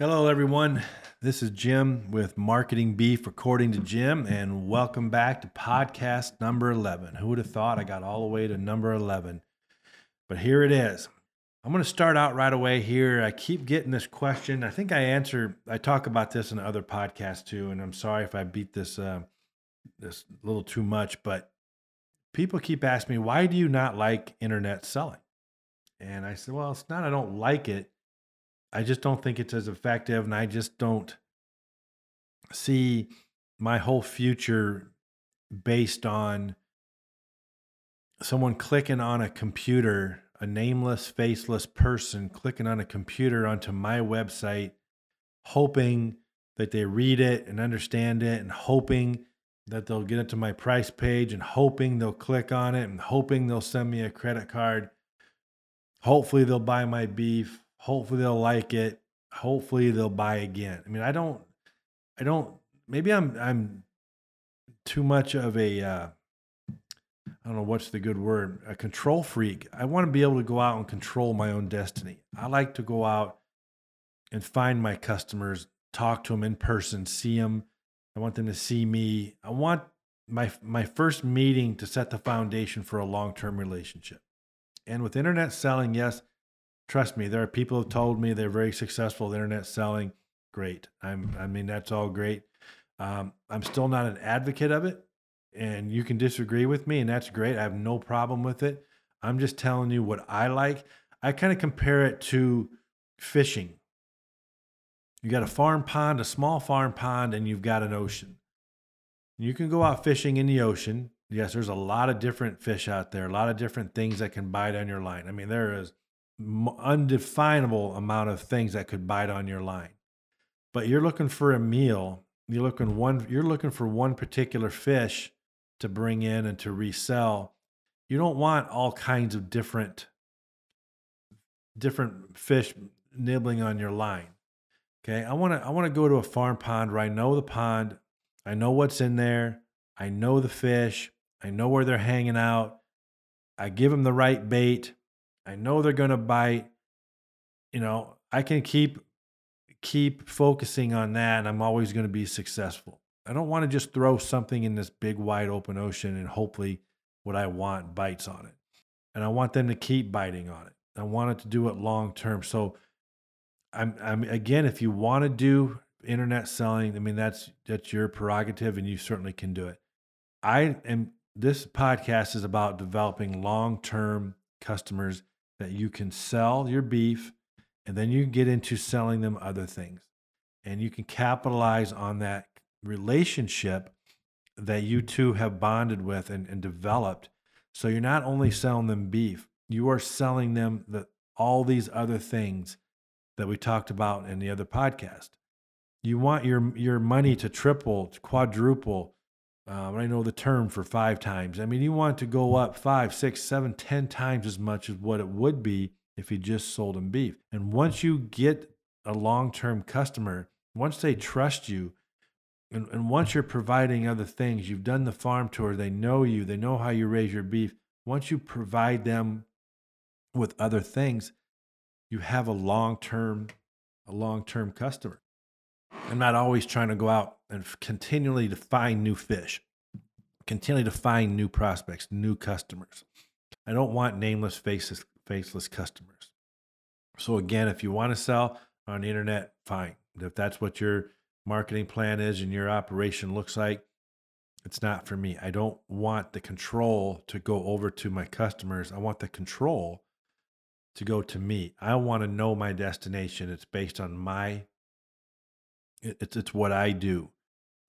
Hello, everyone. This is Jim with Marketing Beef, according to Jim, and welcome back to podcast number 11. Who would have thought I got all the way to number 11? But here it is. I'm going to start out right away here. I keep getting this question. I think I answer, I talk about this in other podcasts too, and I'm sorry if I beat this uh, this little too much, but people keep asking me, why do you not like internet selling? And I said, well, it's not I don't like it I just don't think it's as effective, and I just don't see my whole future based on someone clicking on a computer, a nameless, faceless person clicking on a computer onto my website, hoping that they read it and understand it, and hoping that they'll get it to my price page, and hoping they'll click on it, and hoping they'll send me a credit card. Hopefully, they'll buy my beef Hopefully they'll like it. Hopefully they'll buy again. I mean, I don't, I don't. Maybe I'm I'm too much of a uh, I don't know what's the good word, a control freak. I want to be able to go out and control my own destiny. I like to go out and find my customers, talk to them in person, see them. I want them to see me. I want my my first meeting to set the foundation for a long-term relationship. And with internet selling, yes, trust me, there are people who have told me they're very successful with internet selling. Great. I'm, I mean, that's all great. Um, I'm still not an advocate of it, and you can disagree with me, and that's great. I have no problem with it. I'm just telling you what I like. I kind of compare it to fishing. You got a farm pond, a small farm pond, and you've got an ocean. You can go out fishing in the ocean. Yes, there's a lot of different fish out there, a lot of different things that can bite on your line. I mean, there is undefinable amount of things that could bite on your line. But you're looking for a meal. You're looking one. You're looking for one particular fish to bring in and to resell. You don't want all kinds of different different fish nibbling on your line. Okay, I want to I want to go to a farm pond where I know the pond, I know what's in there, I know the fish, I know where they're hanging out. I give them the right bait. I know they're going to bite. You know, I can keep keep focusing on that and I'm always going to be successful. I don't want to just throw something in this big wide open ocean and hopefully what I want bites on it. And I want them to keep biting on it. I want it to do it long term. So I'm I'm again if you want to do internet selling, I mean that's that's your prerogative and you certainly can do it. I am this podcast is about developing long-term customers that you can sell your beef and then you get into selling them other things. And you can capitalize on that relationship that you two have bonded with and, and developed. So you're not only hmm. selling them beef, you are selling them the, all these other things that we talked about in the other podcast. You want your your money to triple, to quadruple, um, I know the term for five times. I mean, you want to go up five, six, seven, ten times as much as what it would be if you just sold them beef. And once you get a long term customer, once they trust you, and, and once you're providing other things, you've done the farm tour, they know you, they know how you raise your beef. Once you provide them with other things, you have a long term, a long term customer. I'm not always trying to go out and continually to find new fish, continually to find new prospects, new customers. I don't want nameless, faceless, faceless customers. So again, if you want to sell on the internet, fine. If that's what your marketing plan is and your operation looks like, it's not for me. I don't want the control to go over to my customers. I want the control to go to me. I want to know my destination. It's based on my it's it's what I do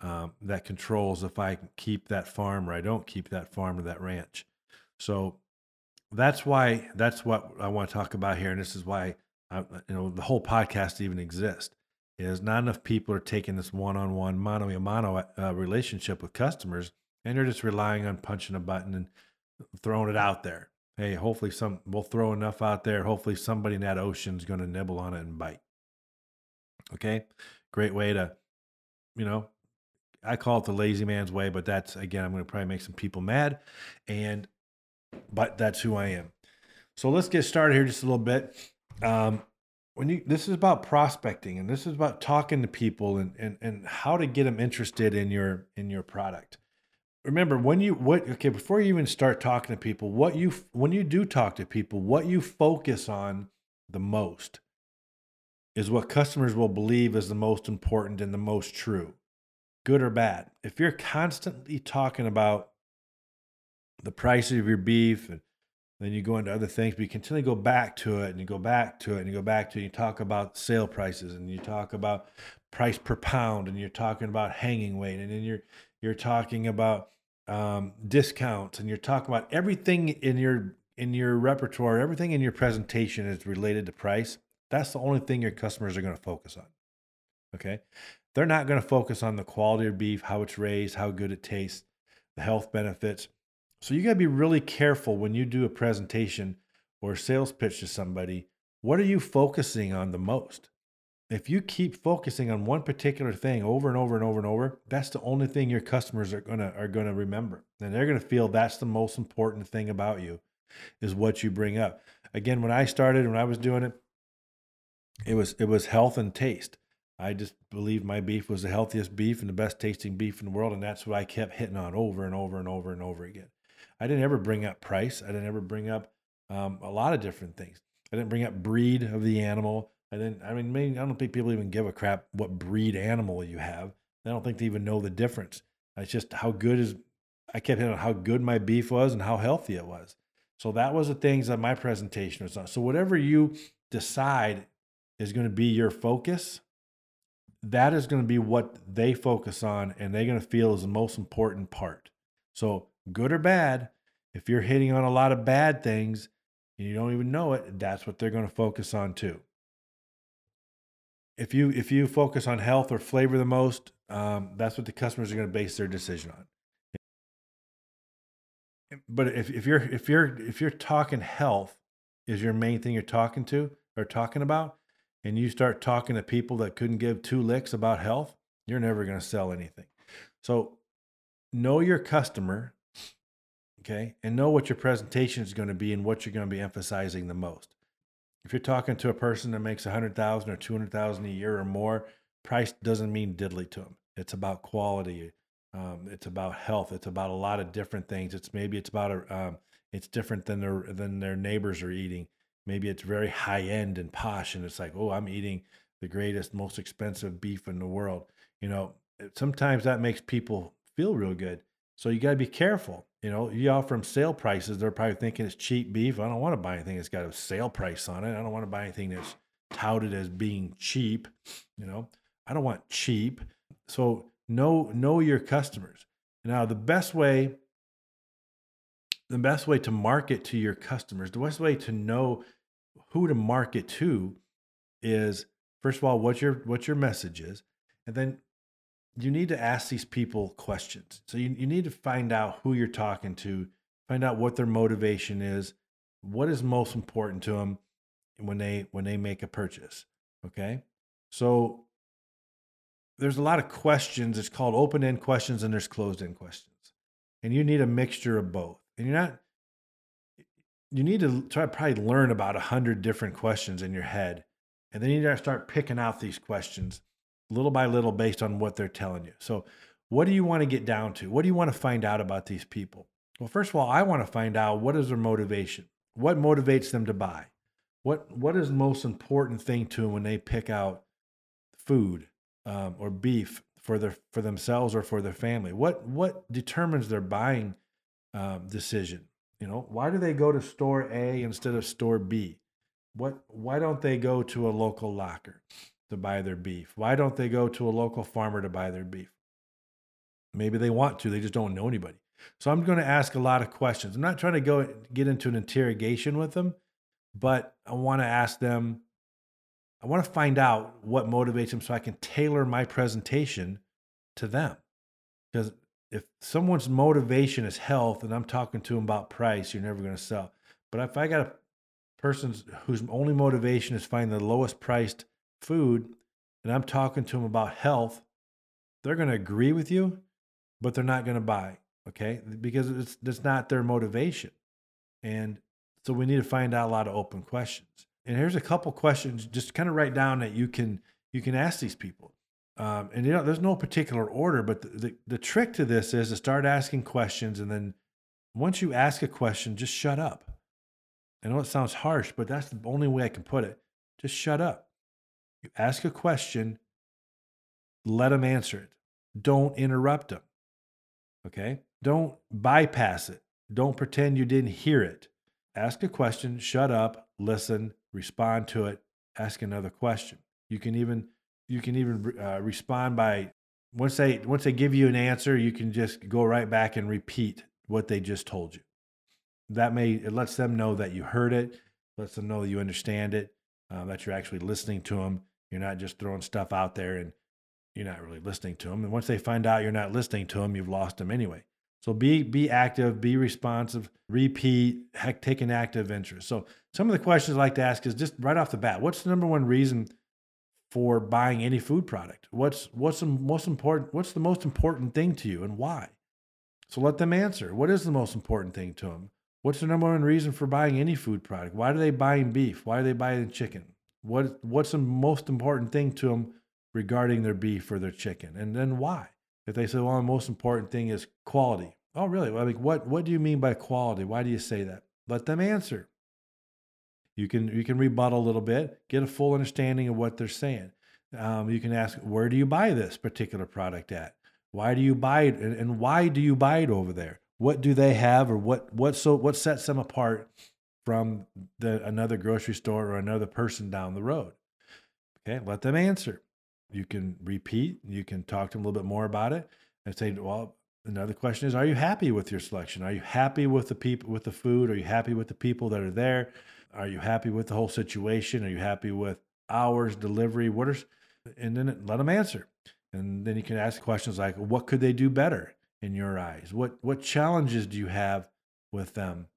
um, that controls if I keep that farm or I don't keep that farm or that ranch. So that's why that's what I want to talk about here, and this is why I, you know the whole podcast even exists. Is not enough people are taking this one-on-one mano a mano uh, relationship with customers, and they're just relying on punching a button and throwing it out there. Hey, hopefully some we'll throw enough out there. Hopefully somebody in that ocean is going to nibble on it and bite. Okay, great way to, you know, I call it the lazy man's way, but that's again, I'm going to probably make some people mad, and but that's who I am. So let's get started here just a little bit. Um, when you this is about prospecting and this is about talking to people and and, and how to get them interested in your in your product remember when you what okay before you even start talking to people what you when you do talk to people what you focus on the most is what customers will believe is the most important and the most true good or bad if you're constantly talking about the price of your beef and then you go into other things, but you continually go back to it and you go back to it and you go back to it. And you talk about sale prices and you talk about price per pound and you're talking about hanging weight and then you're you're talking about um, discounts and you're talking about everything in your in your repertoire, everything in your presentation is related to price. That's the only thing your customers are going to focus on. Okay, they're not going to focus on the quality of beef, how it's raised, how good it tastes, the health benefits so you got to be really careful when you do a presentation or a sales pitch to somebody. What are you focusing on the most? If you keep focusing on one particular thing over and over and over and over, that's the only thing your customers are gonna are gonna remember, and they're gonna feel that's the most important thing about you, is what you bring up. Again, when I started, when I was doing it, it was it was health and taste. I just believed my beef was the healthiest beef and the best tasting beef in the world, and that's what I kept hitting on over and over and over and over again. I didn't ever bring up price. I didn't ever bring up um, a lot of different things. I didn't bring up breed of the animal. I didn't. I mean, maybe, I don't think people even give a crap what breed animal you have. I don't think they even know the difference. It's just how good is. I kept hitting on how good my beef was and how healthy it was. So that was the things that my presentation was on. So whatever you decide is going to be your focus, that is going to be what they focus on, and they're going to feel is the most important part. So good or bad, if you're hitting on a lot of bad things and you don't even know it, that's what they're going to focus on too. If you if you focus on health or flavor the most, um, that's what the customers are going to base their decision on. But if, if you're if you're if you're talking health is your main thing you're talking to or talking about, and you start talking to people that couldn't give two licks about health, you're never going to sell anything. So know your customer okay and know what your presentation is going to be and what you're going to be emphasizing the most. If you're talking to a person that makes 100000 or 200000 a year or more price doesn't mean diddly to them it's about quality um, it's about health it's about a lot of different things. It's maybe it's about a um, it's different than their than their neighbors are eating maybe it's very high end and posh and it's like oh i'm eating the greatest most expensive beef in the world you know eh, sometimes that makes people feel real good so you got to be careful. You know, you offer them sale prices. They're probably thinking it's cheap beef. I don't want to buy anything that's got a sale price on it. I don't want to buy anything that's touted as being cheap. You know, I don't want cheap. So know know your customers. Now, the best way the best way to market to your customers, the best way to know who to market to is first of all what your what your message is, and then you need to ask these people questions. So you, you need to find out who you're talking to, find out what their motivation is, what is most important to them when they when they make a purchase. Okay. So there's a lot of questions. It's called open-end questions and there's closed-end questions. And you need a mixture of both. And you're not you need to try to probably learn about a hundred different questions in your head. And then you to start picking out these questions little by little based on what they're telling you. So, what do you want to get down to? What do you want to find out about these people? Well, first of all, I want to find out what is their motivation? What motivates them to buy? What what is the most important thing to them when they pick out food um, or beef for their for themselves or for their family? What what determines their buying um, decision? You know, why do they go to store A instead of store B? What why don't they go to a local locker? to buy their beef? Why don't they go to a local farmer to buy their beef? Maybe they want to, they just don't know anybody. So I'm going to ask a lot of questions. I'm not trying to go get into an interrogation with them, but I want to ask them, I want to find out what motivates them so I can tailor my presentation to them. Because if someone's motivation is health and I'm talking to them about price, you're never going to sell. But if I got a person whose only motivation is find the lowest priced food and I'm talking to them about health, they're going to agree with you, but they're not going to buy. Okay. Because it's, it's not their motivation. And so we need to find out a lot of open questions. And here's a couple questions, just kind of write down that you can you can ask these people. Um, and you know, there's no particular order, but the, the, the trick to this is to start asking questions, and then once you ask a question, just shut up. I know it sounds harsh, but that's the only way I can put it. Just shut up. You ask a question, let them answer it. Don't interrupt them. Okay? Don't bypass it. Don't pretend you didn't hear it. Ask a question, shut up, listen, respond to it, ask another question. You can even you can even uh, respond by once they once they give you an answer, you can just go right back and repeat what they just told you. That may it lets them know that you heard it, lets them know that you understand it, uh, that you're actually listening to them. You're not just throwing stuff out there and you're not really listening to them. And once they find out you're not listening to them, you've lost them anyway. So be be active, be responsive, repeat, heck, take an active interest. So some of the questions I like to ask is just right off the bat, what's the number one reason for buying any food product? What's what's the most important what's the most important thing to you and why? So let them answer. What is the most important thing to them? What's the number one reason for buying any food product? Why are they buying beef? Why are they buying chicken? What what's the most important thing to them regarding their beef or their chicken? And then why? If they say, well, the most important thing is quality. Oh, really? Well, I mean, what, what do you mean by quality? Why do you say that? Let them answer. You can, you can rebuttal a little bit, get a full understanding of what they're saying. Um, you can ask, where do you buy this particular product at? Why do you buy it? And, and why do you buy it over there? What do they have or what, what, so, what sets them apart from the, another grocery store or another person down the road? Okay, let them answer you can repeat, you can talk to them a little bit more about it and say, well, another question is, are you happy with your selection? Are you happy with the people, with the food? Are you happy with the people that are there? Are you happy with the whole situation? Are you happy with hours, delivery? What are, and then let them answer. And then you can ask questions like, what could they do better in your eyes? What, what challenges do you have with them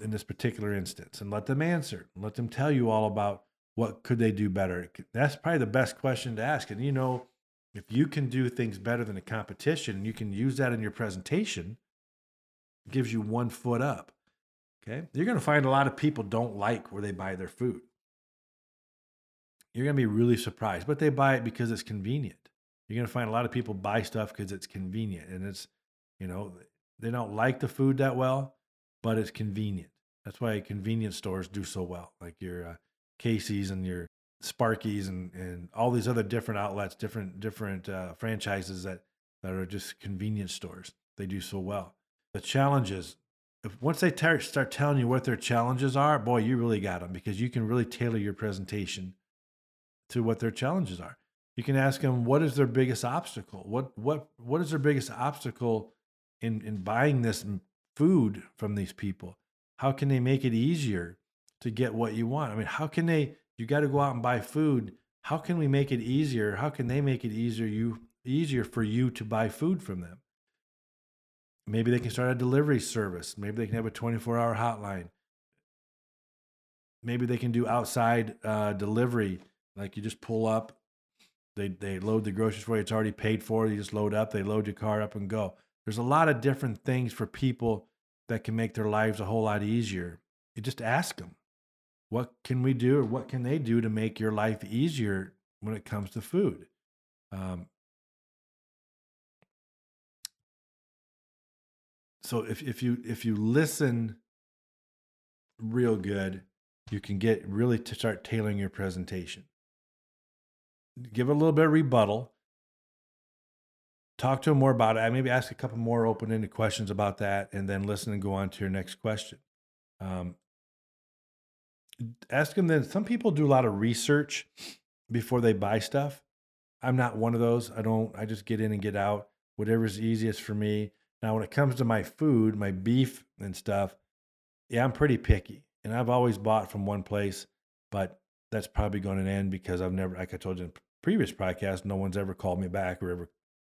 in this particular instance? And let them answer. Let them tell you all about what could they do better? That's probably the best question to ask. And you know, if you can do things better than the competition, you can use that in your presentation, gives you one foot up. Okay. You're going to find a lot of people don't like where they buy their food. You're going to be really surprised, but they buy it because it's convenient. You're going to find a lot of people buy stuff because it's convenient and it's, you know, they don't like the food that well, but it's convenient. That's why convenience stores do so well. Like your uh, Casey's and your Sparky's and, and all these other different outlets, different different uh, franchises that that are just convenience stores. They do so well. The challenges, if once they tar- start telling you what their challenges are, boy, you really got them because you can really tailor your presentation to what their challenges are. You can ask them what is their biggest obstacle. What what what is their biggest obstacle in in buying this food from these people? How can they make it easier to get what you want. I mean, how can they? You got to go out and buy food. How can we make it easier? How can they make it easier you easier for you to buy food from them? Maybe they can start a delivery service. Maybe they can have a 24 hour hotline. Maybe they can do outside uh, delivery. Like you just pull up, they, they load the groceries for you. It's already paid for. You just load up, they load your car up and go. There's a lot of different things for people that can make their lives a whole lot easier. You just ask them what can we do or what can they do to make your life easier when it comes to food um, so if, if you if you listen real good you can get really to start tailoring your presentation. Give a little bit of rebuttal. Talk to them more about it. Maybe ask a couple more open-ended questions about that and then listen and go on to your next question. Um, ask them then some people do a lot of research before they buy stuff. I'm not one of those. I don't i just get in and get out. Whatever's easiest for me now when it comes to my food my beef and stuff yeah i'm pretty picky and i've always bought from one place but that's probably going to end because i've never like i told you in previous podcast no one's ever called me back or ever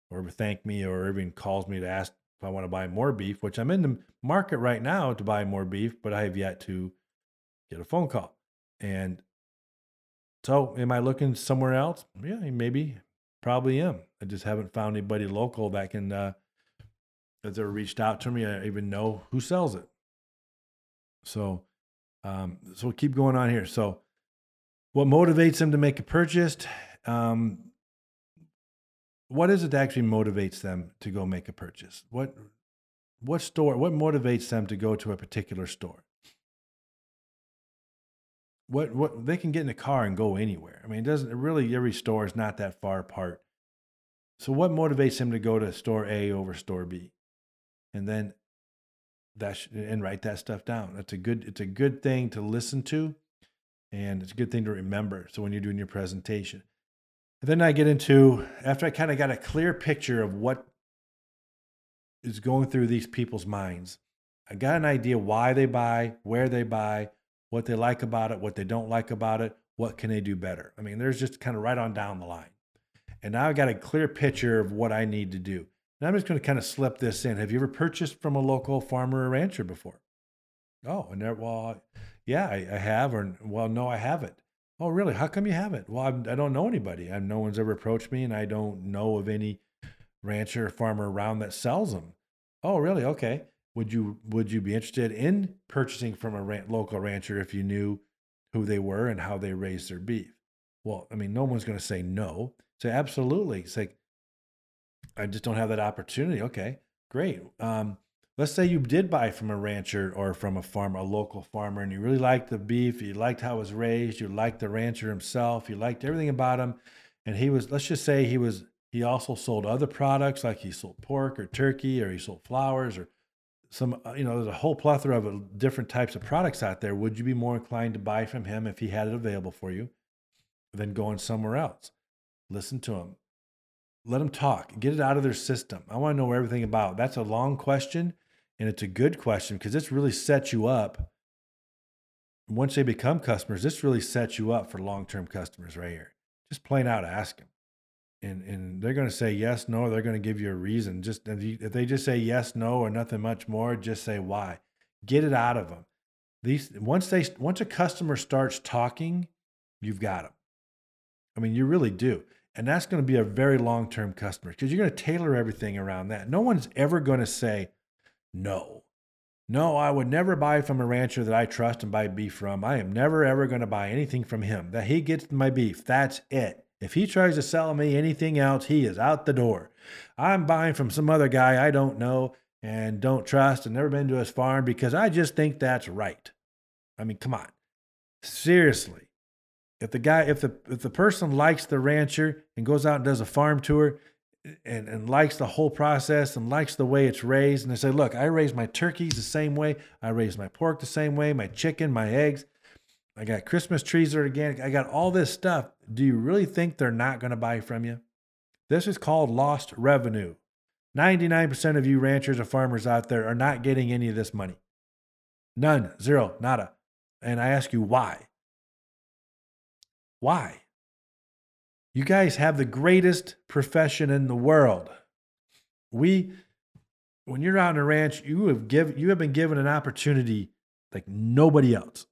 or ever thanked me or even calls me to ask if i want to buy more beef which i'm in the market right now to buy more beef but i have yet to get a phone call. And so, am I looking somewhere else? Yeah, maybe, probably am. I just haven't found anybody local that can, uh, that's ever reached out to me. I even know who sells it. So, um, so we'll keep going on here. So, What motivates them to make a purchase? Um, what is it that actually motivates them to go make a purchase? What what store? What motivates them to go to a particular store? What what they can get in a car and go anywhere. I mean, it doesn't really every store is not that far apart. So what motivates them to go to store A over store B? And then that sh- and write that stuff down. That's a good it's a good thing to listen to and it's a good thing to remember. So when you're doing your presentation. And then I get into after I kind of got a clear picture of what is going through these people's minds. I got an idea why they buy, where they buy, what they like about it, what they don't like about it, what can they do better. I mean, there's just kind of right on down the line. And now I've got a clear picture of what I need to do. And I'm just going to kind of slip this in. Have you ever purchased from a local farmer or rancher before? Oh, and there, well, yeah, I, I have. Or, well, no, I haven't. Oh, really? How come you haven't? Well, I'm, I do not know anybody. I, no one's ever approached me, and I don't know of any rancher or farmer around that sells them. Oh, really? Okay. Would you would you be interested in purchasing from a ran- local rancher if you knew who they were and how they raised their beef? Well, I mean, no one's going to say no. Say absolutely. It's like I just don't have that opportunity. Okay, great. Um, let's say you did buy from a rancher or from a farmer, a local farmer, and you really liked the beef, you liked how it was raised, you liked the rancher himself, you liked everything about him, and he was, let's just say he was, he also sold other products like he sold pork or turkey or he sold flowers or some, uh, you know, there's a whole plethora of uh, different types of products out there. Would you be more inclined to buy from him if he had it available for you than going somewhere else? Listen to him let them talk, get it out of their system. I want to know everything about. That's a long question, and it's a good question because this really sets you up. Once they become customers, this really sets you up for long-term customers right here. Just plain out ask them, and and they're going to say yes, no. They're going to give you a reason. Just if, they just say yes, no, or nothing much more, just say why. Get it out of them. These once they once a customer starts talking, you've got them. I mean, you really do. And that's going to be a very long term customer because you're going to tailor everything around that. No one's ever going to say, no. No, I would never buy from a rancher that I trust and buy beef from. I am never, ever going to buy anything from him. That he gets my beef. That's it. If he tries to sell me anything else, he is out the door. I'm buying from some other guy I don't know and don't trust and never been to his farm because I just think that's right. I mean, come on. Seriously. If the guy, if the if the person likes the rancher and goes out and does a farm tour, and, and likes the whole process and likes the way it's raised, and they say, "Look, I raise my turkeys the same way. I raise my pork the same way. My chicken, my eggs. I got Christmas trees that are organic. I got all this stuff. Do you really think they're not going to buy from you? This is called lost revenue. 99% of you ranchers or farmers out there are not getting any of this money. None, zero, nada. And I ask you why? Why? You guys have the greatest profession in the world. We, when you're out on a ranch, you have give you have been given an opportunity like nobody else.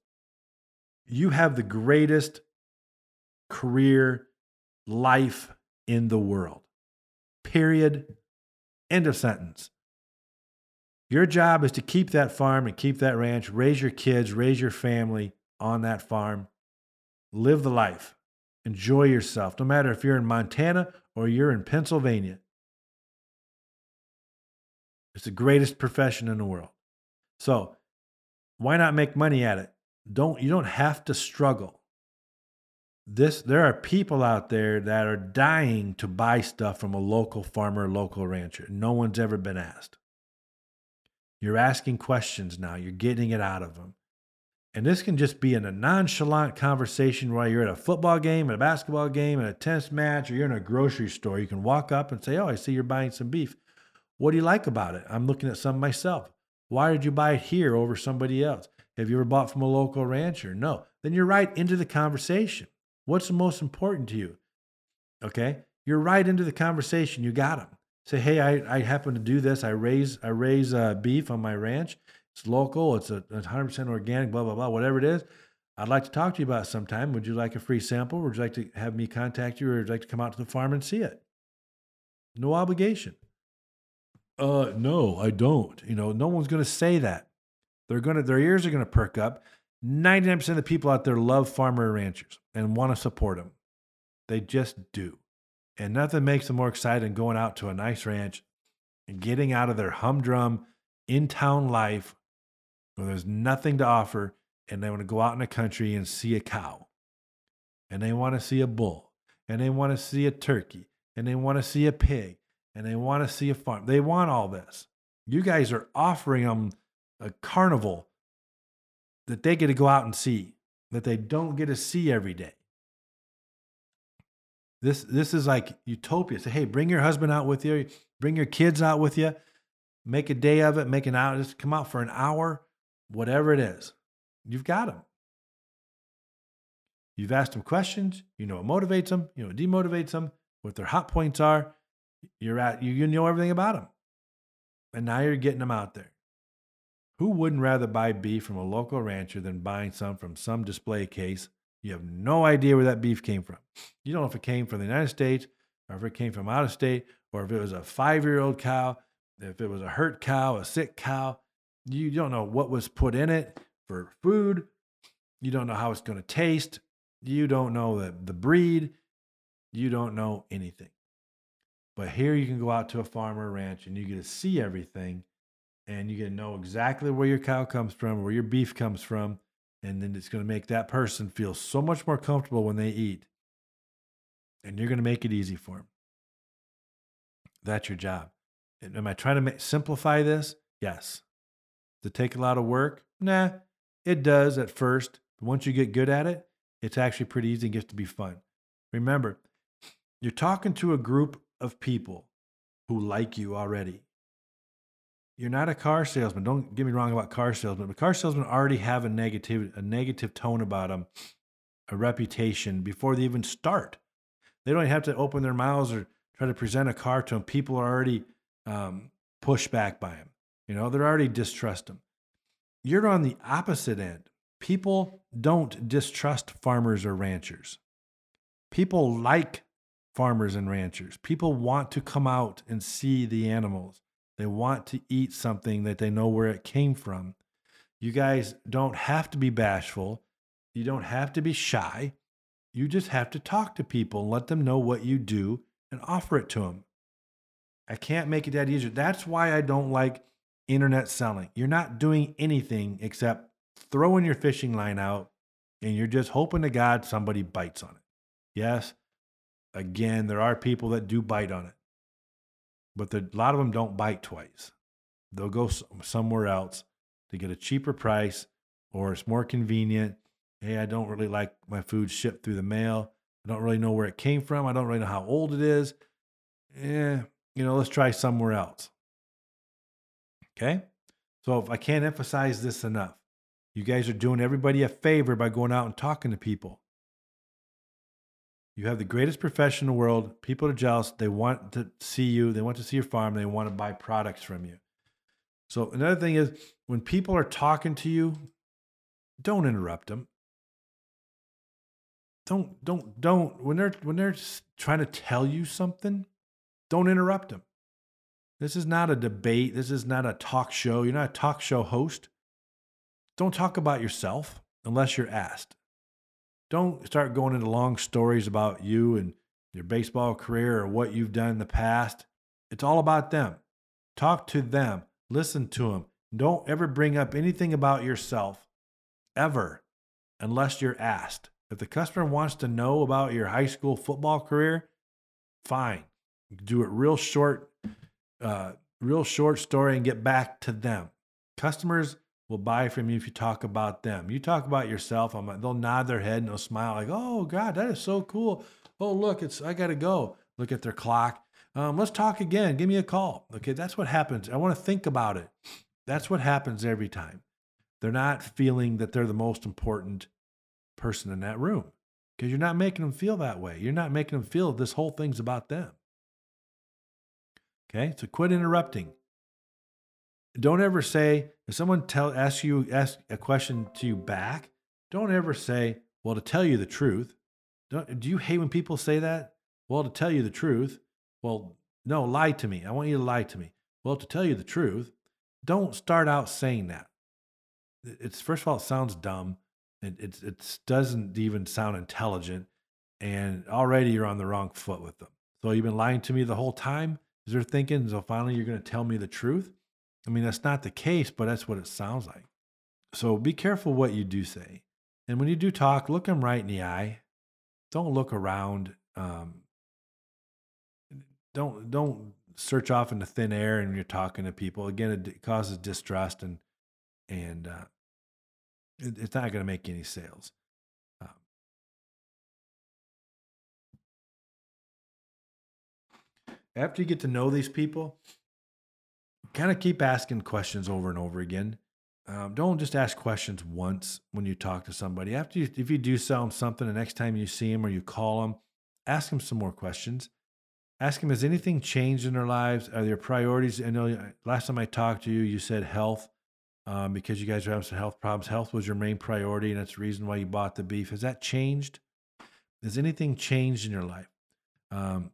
You have the greatest career life in the world. Period. End of sentence. Your job is to keep that farm and keep that ranch, raise your kids, raise your family on that farm, Live the life. Enjoy yourself, no matter if you're in Montana or you're in Pennsylvania. It's the greatest profession in the world. So, why not make money at it? Don't you don't have to struggle. This there are people out there that are dying to buy stuff from a local farmer, local rancher. No one's ever been asked. You're asking questions now. You're getting it out of them. And this can just be in a nonchalant conversation while you're at a football game, at a basketball game, at a tennis match, or you're in a grocery store. You can walk up and say, Oh, I see you're buying some beef. What do you like about it? I'm looking at some myself. Why did you buy it here over somebody else? Have you ever bought from a local rancher? No. Then you're right into the conversation. What's the most important to you? Okay. You're right into the conversation. You got them. Say, hey, I, I happen to do this. I raise I raise uh, beef on my ranch it's local. It's a 100% organic, blah, blah, blah, whatever it is. I'd like to talk to you about sometime. Would you like a free sample? Would you like to have me contact you or would you like to come out to the farm and see it? No obligation. Uh, no, I don't. You know, no one's going to say that. They're going to, their ears are going to perk up. 99% of the people out there love farmer ranchers and want to support them. They just do. And nothing makes them more excited than going out to a nice ranch and getting out of their humdrum in town life where there's nothing to offer and they want to go out in the country and see a cow and they want to see a bull and they want to see a turkey and they want to see a pig and they want to see a farm. They want all this. You guys are offering them a carnival that they get to go out and see that they don't get to see every day. This this is like utopia. Say, hey, bring your husband out with you, bring your kids out with you, make a day of it, make an hour, just come out for an hour, whatever it is. You've got them. You've asked them questions. You know what motivates them. You know what demotivates them. What their hot points are. You're at you, you know everything about them. And now you're getting them out there. Who wouldn't rather buy beef from a local rancher than buying some from some display case? You have no idea where that beef came from. You don't know if it came from the United States or if it came from out of state or if it was a five year old cow, if it was a hurt cow, a sick cow. You don't know what was put in it for food. You don't know how it's going to taste. You don't know the, the breed. You don't know anything. But here you can go out to a farm farmer ranch and you get to see everything and you get to know exactly where your cow comes from, where your beef comes from, and then it's going to make that person feel so much more comfortable when they eat. And you're going to make it easy for them. That's your job. Am I trying to simplify this? Yes. Does it take a lot of work? Nah, it does at first. But once you get good at it, it's actually pretty easy and gets to be fun. Remember, you're talking to a group of people who like you already you're not a car salesman. Don't get me wrong about car salesmen, but car salesmen already have a negative a negative tone about them, a reputation before they even start. They don't have to open their mouths or try to present a car to them. People are already um, pushed back by them. You know, they're already distrust them. You're on the opposite end. People don't distrust farmers or ranchers. People like farmers and ranchers. People want to come out and see the animals. They want to eat something that they know where it came from. You guys don't have to be bashful. You don't have to be shy. You just have to talk to people and let them know what you do and offer it to them. I can't make it that easier. That's why I don't like internet selling. You're not doing anything except throwing your fishing line out and you're just hoping to God somebody bites on it. Yes, again, there are people that do bite on it but the, a lot of them don't bite twice. They'll go somewhere else to get a cheaper price or it's more convenient. Hey, I don't really like my food shipped through the mail. I don't really know where it came from. I don't really know how old it is. Yeah, you know, let's try somewhere else. Okay? So if I can't emphasize this enough, you guys are doing everybody a favor by going out and talking to people. You have the greatest profession in the world. People are jealous. They want to see you. They want to see your farm. They want to buy products from you. So another thing is when people are talking to you, don't interrupt them. Don't don't don't when they're when they're trying to tell you something, don't interrupt them. This is not a debate. This is not a talk show. You're not a talk show host. Don't talk about yourself unless you're asked. Don't start going into long stories about you and your baseball career or what you've done in the past. It's all about them. Talk to them, listen to them. Don't ever bring up anything about yourself, ever, unless you're asked. If the customer wants to know about your high school football career, fine. Do it real short, uh, real short story and get back to them. Customers will buy from you if you talk about them. You talk about yourself, I'm like, they'll nod their head and they'll smile like, "Oh God, that is so cool." Oh look, it's I gotta go. Look at their clock. Um, let's talk again. Give me a call. Okay, that's what happens. I want to think about it. That's what happens every time. They're not feeling that they're the most important person in that room because you're not making them feel that way. You're not making them feel this whole thing's about them. Okay, so quit interrupting don't ever say if someone tell asks you ask a question to you back, don't ever say, "Well, to tell you the truth." Don't, do you hate when people say that? Well, to tell you the truth. Well, no, lie to me. I want you to lie to me. Well, to tell you the truth, don't start out saying that. It's first of all, it sounds dumb. It it, it doesn't even sound intelligent, and already you're on the wrong foot with them. So you've been lying to me the whole time. Is they're thinking, so finally you're going to tell me the truth? I mean, that's not the case, but that's what it sounds like. So be careful what you do say. And when you do talk, look them right in the eye. Don't look around. Um, don't don't search off into thin air and you're talking to people. Again, it causes distrust and and uh, it, it's not going to make any sales. After you get to know these people, kind of keep asking questions over and over again. Um, don't just ask questions once when you talk to somebody. After you, if you do sell them something, the next time you see them or you call them, ask them some more questions. Ask them, has anything changed in their lives? Are their priorities? I know last time I talked to you, you said health um, because you guys are having some health problems. Health was your main priority, and that's the reason why you bought the beef. Has that changed? Has anything changed in your life? Um,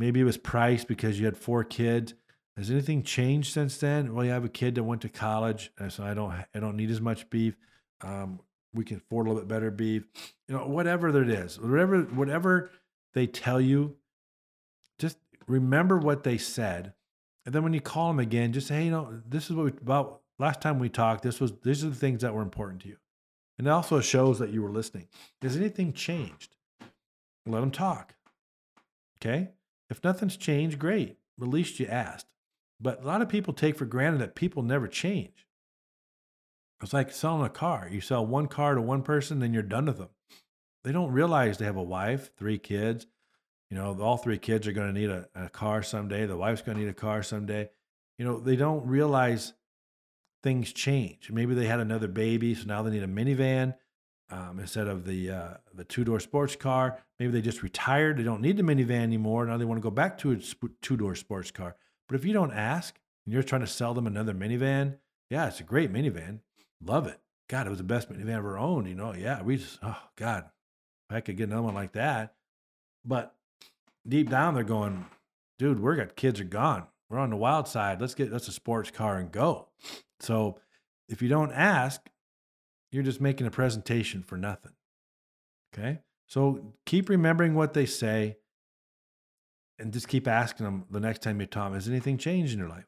maybe it was price because you had four kids has anything changed since then? Well, you have a kid that went to college, so I don't I don't need as much beef. Um, we can afford a little bit better beef. You know, whatever it is, whatever whatever they tell you, just remember what they said, and then when you call them again, just say, hey, you know, this is what we about last time we talked. This was these are the things that were important to you, and it also shows that you were listening. Has anything changed? Let them talk. Okay. If nothing's changed, great. At least you asked. But a lot of people take for granted that people never change. It's like selling a car. You sell one car to one person, then you're done with them. They don't realize they have a wife, three kids. You know, all three kids are going to need a, a car someday. The wife's going to need a car someday. You know, they don't realize things change. Maybe they had another baby, so now they need a minivan um, instead of the uh, the two door sports car. Maybe they just retired. They don't need the minivan anymore. Now they want to go back to a two door sports car. But if you don't ask and you're trying to sell them another minivan, yeah, it's a great minivan. Love it. God, it was the best minivan I ever owned. You know, yeah, we just, oh, God, if I could get another one like that. But deep down, they're going, dude, we're got kids are gone. We're on the wild side. Let's get, let's a sports car and go. So if you don't ask, you're just making a presentation for nothing. Okay. So keep remembering what they say and just keep asking them the next time you talk, has anything changed in your life?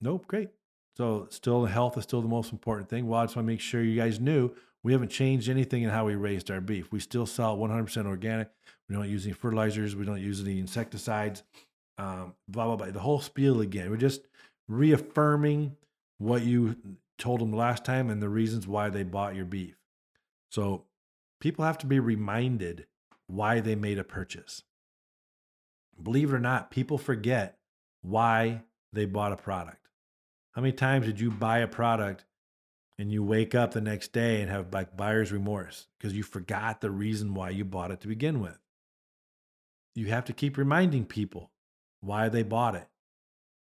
Nope, great. So still health is still the most important thing. Well, I just want to make sure you guys knew we haven't changed anything in how we raised our beef. We still sell 100% organic. We don't use any fertilizers. We don't use any insecticides. Um, blah blah blah. The whole spiel again. We're just reaffirming what you told them last time and the reasons why they bought your beef. So people have to be reminded why they made a purchase believe it or not, people forget why they bought a product. How many times did you buy a product and you wake up the next day and have like buyer's remorse because you forgot the reason why you bought it to begin with? You have to keep reminding people why they bought it.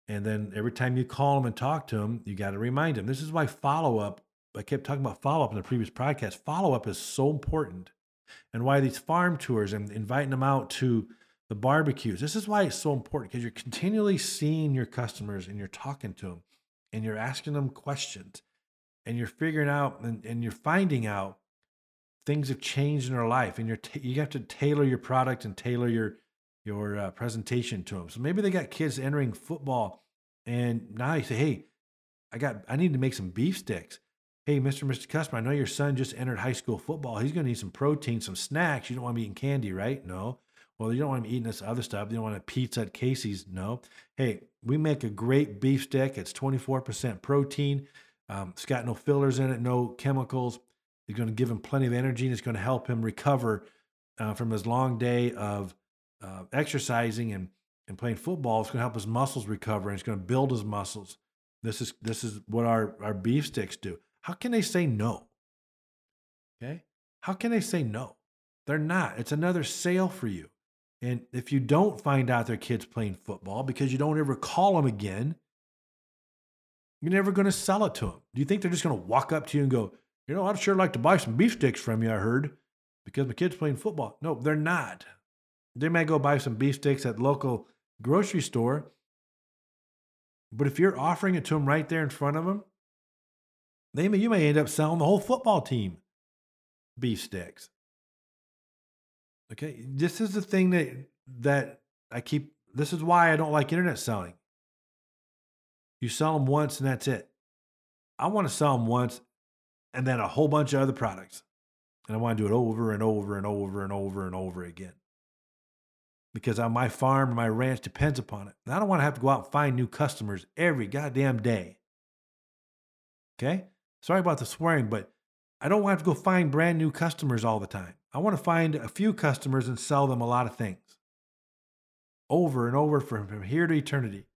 And then every time you call them and talk to them, you got to remind them. This is why follow up, I kept talking about follow up in the previous podcast. Follow up is so important. And why these farm tours and inviting them out to the barbecues. This is why it's so important because you're continually seeing your customers and you're talking to them and you're asking them questions and you're figuring out and, and you're finding out things have changed in their life and you're t- you have to tailor your product and tailor your your uh, presentation to them. So maybe they got kids entering football and now you say, "Hey, I got I need to make some beef sticks." Hey, Mr. Mr. Customer, I know your son just entered high school football. He's going to need some protein, some snacks. You don't want be eating candy, right? No well, you don't want him eating this other stuff. You don't want a pizza at Casey's. No. Hey, we make a great beef stick. It's 24% protein. Um, it's got no fillers in it, no chemicals. It's going to give him plenty of energy and it's going to help him recover uh, from his long day of uh, exercising and, and playing football. is going to help his muscles recover and it's going to build his muscles. This is this is what our, our beef sticks do. How can they say no? Okay. How can they say no? They're not. It's another sale for you. And if you don't find out their kids playing football because you don't ever call them again, you're never going to sell it to them. Do you think they're just going to walk up to you and go, you know, I'd sure like to buy some beef sticks from you, I heard, because my kid's playing football? No, they're not. They may go buy some beef sticks at local grocery store. But if you're offering it to them right there in front of them, they may, you may end up selling the whole football team beef sticks. Okay, this is the thing that that I keep. This is why I don't like internet selling. You sell them once and that's it. I want to sell them once and then a whole bunch of other products. And I want to do it over and over and over and over and over again. Because my farm, my ranch depends upon it. And I don't want to have to go out and find new customers every goddamn day. Okay? Sorry about the swearing, but I don't want to, go find brand new customers all the time. I want to find a few customers and sell them a lot of things over and over from, from here to eternity.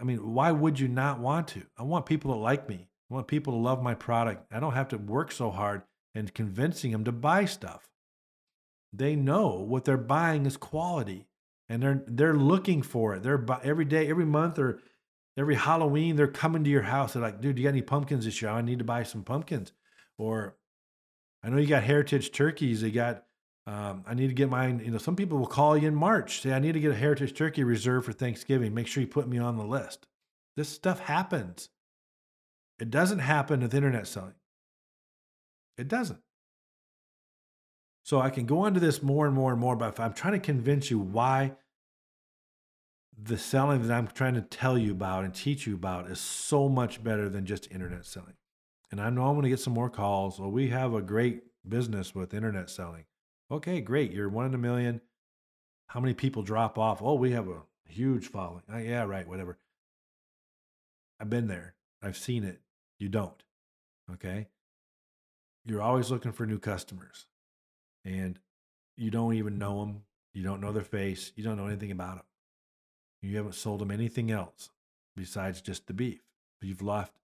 I mean, why would you not want to? I want people to like me. I want people to love my product. I don't have to work so hard and convincing them to buy stuff. They know what they're buying is quality and they're they're looking for it. They're every day, every month or every Halloween, they're coming to your house. They're like, dude, you got any pumpkins this year? I need to buy some pumpkins. Or I know you got heritage turkeys. They got um, I need to get mine. You know, some people will call you in March, say, I need to get a heritage turkey reserved for Thanksgiving. Make sure you put me on the list. This stuff happens. It doesn't happen with internet selling. It doesn't. So I can go into this more and more and more, but I'm trying to convince you why the selling that I'm trying to tell you about and teach you about is so much better than just internet selling. And I know I'm going to get some more calls. Well, we have a great business with internet selling. Okay, great. You're one in a million. How many people drop off? Oh, we have a huge following. Oh, yeah, right, whatever. I've been there. I've seen it. You don't. Okay. You're always looking for new customers and you don't even mm-hmm. know them. You don't know their face. You don't know anything about them. You haven't sold them anything else besides just the beef. You've left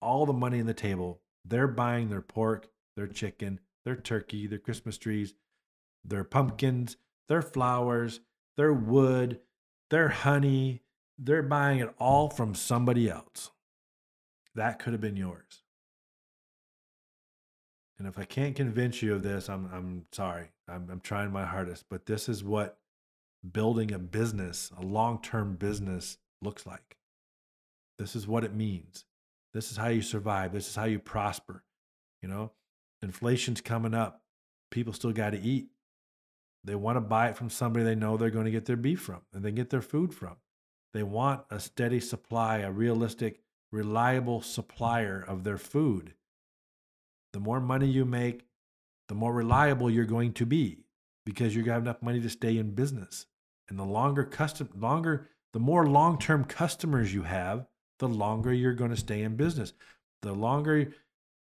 all the money on the table. They're buying their pork, their chicken, their turkey, their Christmas trees, their pumpkins, their flowers, their wood, their honey. They're buying it all from somebody else. That could have been yours. And if I can't convince you of this, I'm I'm sorry. I'm, I'm trying my hardest, but this is what building a business, a long-term business looks like. This is what it means. This is how you survive. This is how you prosper. You know, inflation's coming up. People still got to eat. They want to buy it from somebody they know they're going to get their beef from and they get their food from. They want a steady supply, a realistic, reliable supplier of their food. The more money you make, the more reliable you're going to be because you have enough money to stay in business. And the longer custom longer the more long-term customers you have, the longer you're going to stay in business. The longer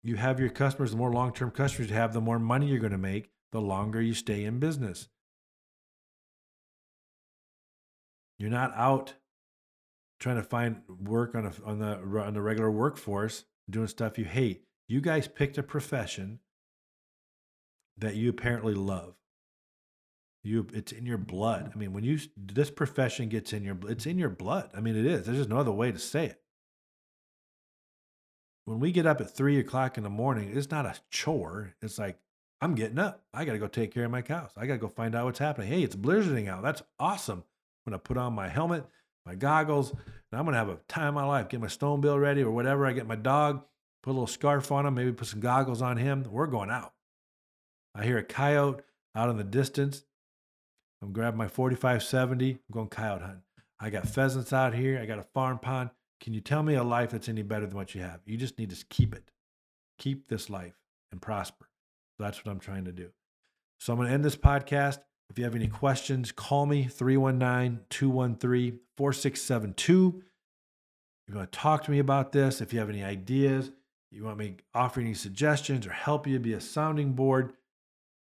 you have your customers, the more long-term customers you have, the more money you're going to make, the longer you stay in business. You're not out trying to find work on a, on the on the regular workforce doing stuff you hate. You guys picked a profession that you apparently love. You it's in your blood. I mean, when you this profession gets in your it's in your blood. I mean, it is. There's just no other way to say it. When we get up at three o'clock in the morning, it's not a chore. It's like I'm getting up. I got to go take care of my cows. I got to go find out what's happening. Hey, it's blizzarding out. That's awesome. I'm going to put on my helmet, my goggles, and I'm going to have a time of my life. Get my stone bill ready or whatever. I get my dog, put a little scarf on him, maybe put some goggles on him. We're going out. I hear a coyote out in the distance. I'm grabbing my 4570. I'm going coyote hunting. I got pheasants out here. I got a farm pond. Can you tell me a life that's any better than what you have? You just need to keep it. Keep this life and prosper. That's what I'm trying to do. So I'm going to end this podcast. If you have any questions, call me 319 213 4672. You're going to talk to me about this. If you have any ideas, you want me offer any suggestions or help you be a sounding board,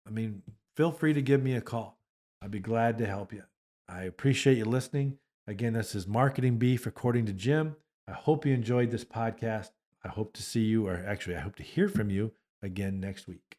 I mean, feel free to give me a call. I'd be glad to help you. I appreciate you listening. Again, this is Marketing Beef according to Jim. I hope you enjoyed this podcast. I hope to see you, or actually, I hope to hear from you again next week.